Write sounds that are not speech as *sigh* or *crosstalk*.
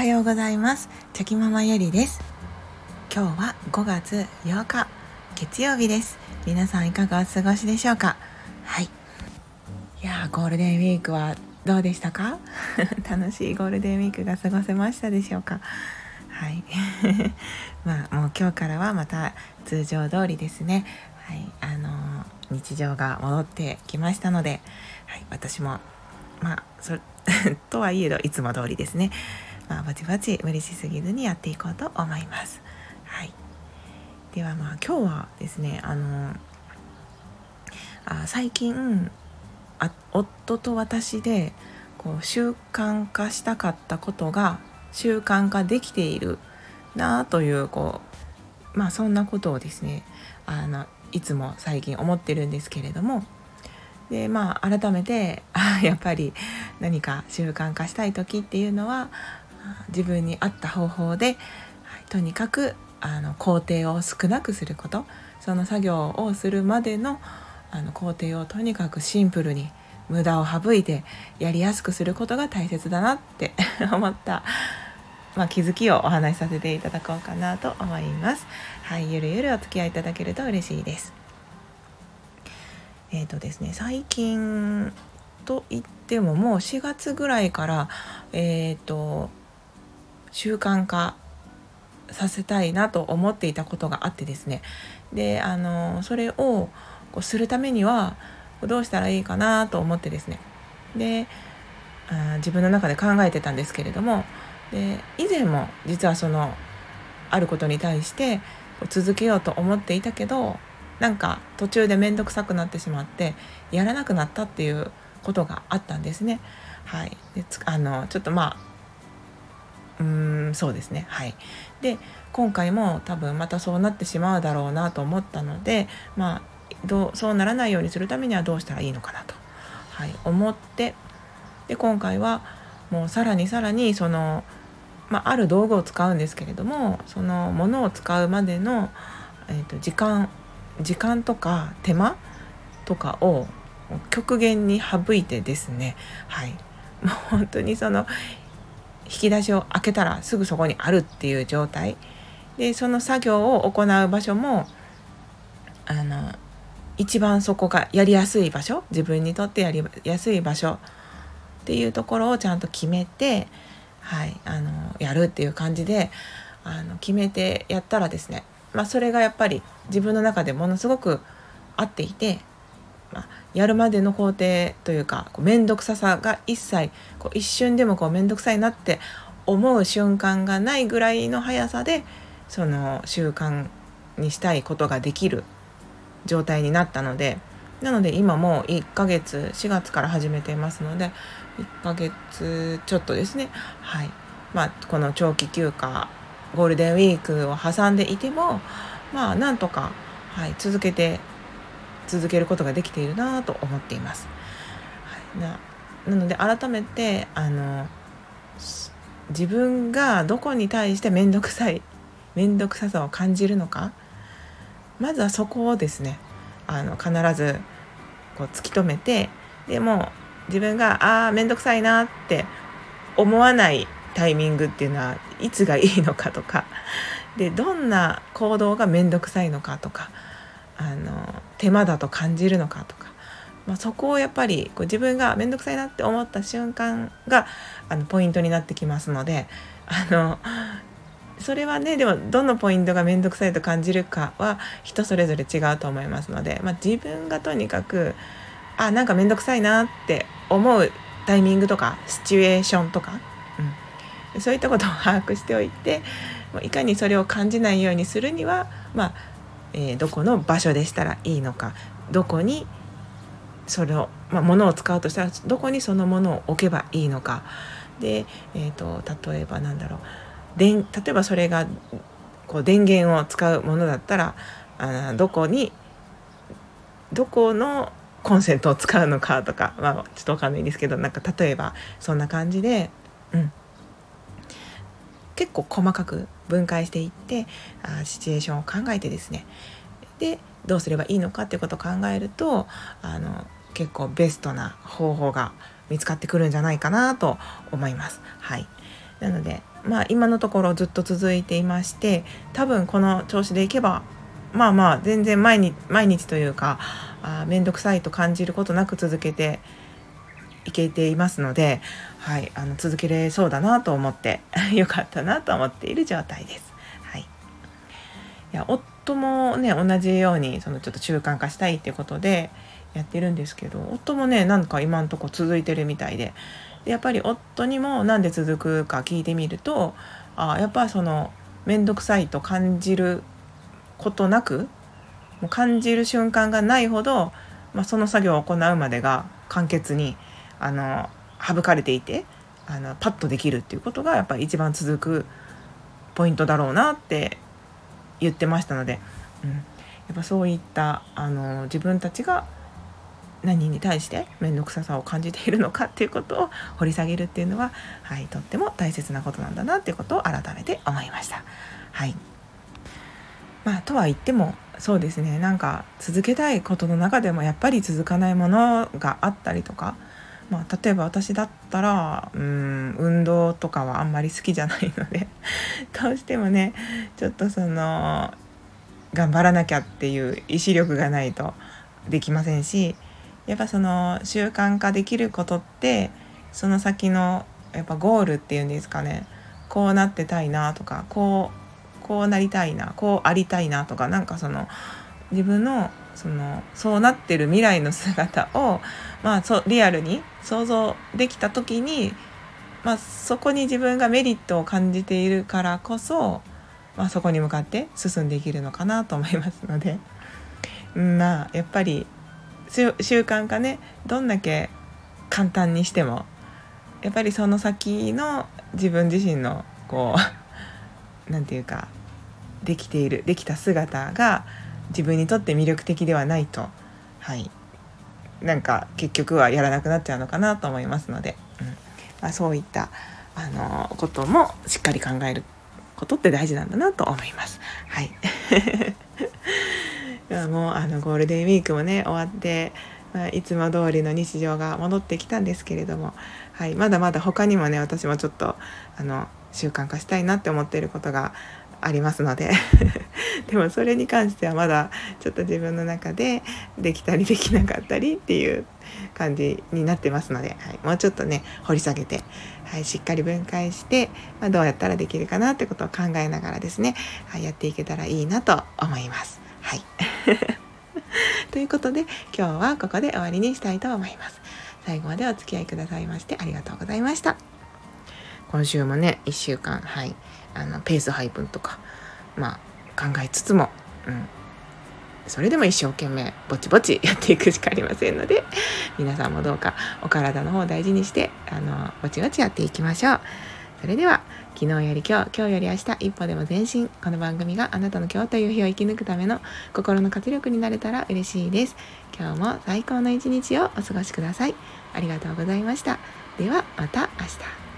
はようございます。チョキママゆりです。今日は5月8日月曜日です。皆さんいかがお過ごしでしょうか？はい。いやーゴールデンウィークはどうでしたか？*laughs* 楽しいゴールデンウィークが過ごせましたでしょうか？はい。*laughs* まあもう今日からはまた通常通りですね。はい。あのー、日常が戻ってきましたので、はい、私もまあそ *laughs* とはいえどいつも通りですね。まあ、ぼちぼち無理しすぎずにやっていこうと思います。はい、ではまあ今日はですねあのあ最近あ夫と私でこう習慣化したかったことが習慣化できているなあというこうまあそんなことをですねあのいつも最近思ってるんですけれどもでまあ改めてあやっぱり何か習慣化したい時っていうのは自分に合った方法で、はい、とにかくあの工程を少なくすることその作業をするまでのあの工程をとにかくシンプルに無駄を省いてやりやすくすることが大切だなって *laughs* 思った、まあ、気づきをお話しさせていただこうかなと思います。はい、ゆるゆるお付き合いいただけると嬉しいです。えっ、ー、とですね最近と言ってももう4月ぐらいからえっ、ー、と習慣化させたいなと思っていたことがあってですね。であのそれをこうするためにはどうしたらいいかなと思ってですね。であ自分の中で考えてたんですけれども。で以前も実はそのあることに対して続けようと思っていたけどなんか途中で面倒くさくなってしまってやらなくなったっていうことがあったんですね。はい、であのちょっとまあうーんそうですね。はい。で今回も多分またそうなってしまうだろうなと思ったのでまあどうそうならないようにするためにはどうしたらいいのかなと、はい、思ってで今回はもうさらにさらにその、まあ、ある道具を使うんですけれどもそのものを使うまでの、えーと、時間時間とか手間とかを極限に省いてですねはい。もう本当にその引き出しを開けたらすぐそこにあるっていう状態。でその作業を行う場所もあの一番そこがやりやすい場所自分にとってやりやすい場所っていうところをちゃんと決めて、はい、あのやるっていう感じであの決めてやったらですね、まあ、それがやっぱり自分の中でものすごく合っていてまあ、やるまでの工程というか面倒くささが一切こう一瞬でも面倒くさいなって思う瞬間がないぐらいの速さでその習慣にしたいことができる状態になったのでなので今もう1ヶ月4月から始めていますので1ヶ月ちょっとですね。はい。まあこの長期休暇ゴールデンウィークを挟んでいてもまあなんとか、はい、続けて続けることができているなと思っています。はい、ななので改めてあの自分がどこに対して面倒くさい *laughs* 面倒くささを感じるのか。まずはそこをですねあの必ずこう突き止めてでも自分がああ面倒くさいなって思わないタイミングっていうのはいつがいいのかとか。でどんな行動が面倒くさいのかとか。あの手間だと感じるのかとか、まあ、そこをやっぱりこう自分が面倒くさいなって思った瞬間があのポイントになってきますのであのそれはねでもどのポイントが面倒くさいと感じるかは人それぞれ違うと思いますので、まあ、自分がとにかくあなんか面倒くさいなって思うタイミングとかシチュエーションとか、うん、そういったことを把握しておいていかにそれを感じないようにするにはまあえー、どこの場所でしたらいいのかどこにそれを、まあ、物を使うとしたらどこにそのものを置けばいいのか。で、えーと、例えばなんだろう。で例えばそれがこう電源を使うものだったらあどこにどこのコンセントを使うのかとか、まあ、ちょっと分かんないんですけどなんか例えばそんな感じで、うん、結構細かく分解していってあシチュエーションを考えてですねでどうすればいいのかっていうことを考えるとあの結構ベストな方法が見つかってくるんじゃないかなと思います。はい、なのでまあ今のところずっと続いていまして多分この調子でいけばまあまあ全然毎日毎日というか面倒くさいと感じることなく続けていけていますので、はい、あの続けれそうだなと思って *laughs* よかったなと思っている状態です。はい、いや夫もね同じようにそのちょっと習慣化したいっていうことでやってるんですけど夫もねなんか今んとこ続いてるみたいででやっぱり夫にも何で続くか聞いてみるとあやっぱその面倒くさいと感じることなくもう感じる瞬間がないほど、まあ、その作業を行うまでが簡潔にあの省かれていてあのパッとできるっていうことがやっぱり一番続くポイントだろうなって言ってましたので、うん、やっぱそういったあの自分たちが何に対して面倒くささを感じているのかっていうことを掘り下げるっていうのは、はい、とっても大切なことなんだなっていうことを改めて思いました。はい。まあ、とは言ってもそうですね。なんか続けたいことの中でもやっぱり続かないものがあったりとか、まあ、例えば私だったらうん運動とかはあんまり好きじゃないので *laughs* どうしてもねちょっとその頑張らなきゃっていう意志力がないとできませんしやっぱその習慣化できることってその先のやっぱゴールっていうんですかねこうなってたいなとかこうこうなりたいなこうありたいなとかなんかその自分のそのそうなってる未来の姿を、まあ、そリアルに想像できた時に、まあ、そこに自分がメリットを感じているからこそ、まあ、そこに向かって進んでいけるのかなと思いますので、まあやっぱり習慣化ねどんだけ簡単にしてもやっぱりその先の自分自身のこう *laughs* 何て言うかできているできた姿が自分にとって魅力的ではないと。はい。なんか結局はやらなくなっちゃうのかなと思いますので、うん。まあ、そういったあのこともしっかり考えることって大事なんだなと思います。はい。*laughs* もうあのゴールデンウィークもね終わって、まあ、いつも通りの日常が戻ってきたんですけれども、はい、まだまだ他にもね私もちょっとあの習慣化したいなって思っていることがありますので。*laughs* でもそれに関してはまだちょっと自分の中でできたりできなかったりっていう感じになってますので、はい、もうちょっとね掘り下げて、はい、しっかり分解して、まあ、どうやったらできるかなってことを考えながらですね、はい、やっていけたらいいなと思います。はい。*laughs* ということで今日はここで終わりにしたいと思います。最後までお付き合いくださいましてありがとうございました。今週もね1週間はい。あのペース配分とかまあ考えつつも、うん、それでも一生懸命ぼちぼち *laughs* やっていくしかありませんので皆さんもどうかお体の方を大事にしてあのぼちぼちやっていきましょう。それでは昨日より今日今日より明日一歩でも前進。この番組があなたの今日という日を生き抜くための心の活力になれたら嬉しいです。今日も最高の一日をお過ごしください。ありがとうございました。ではまた明日。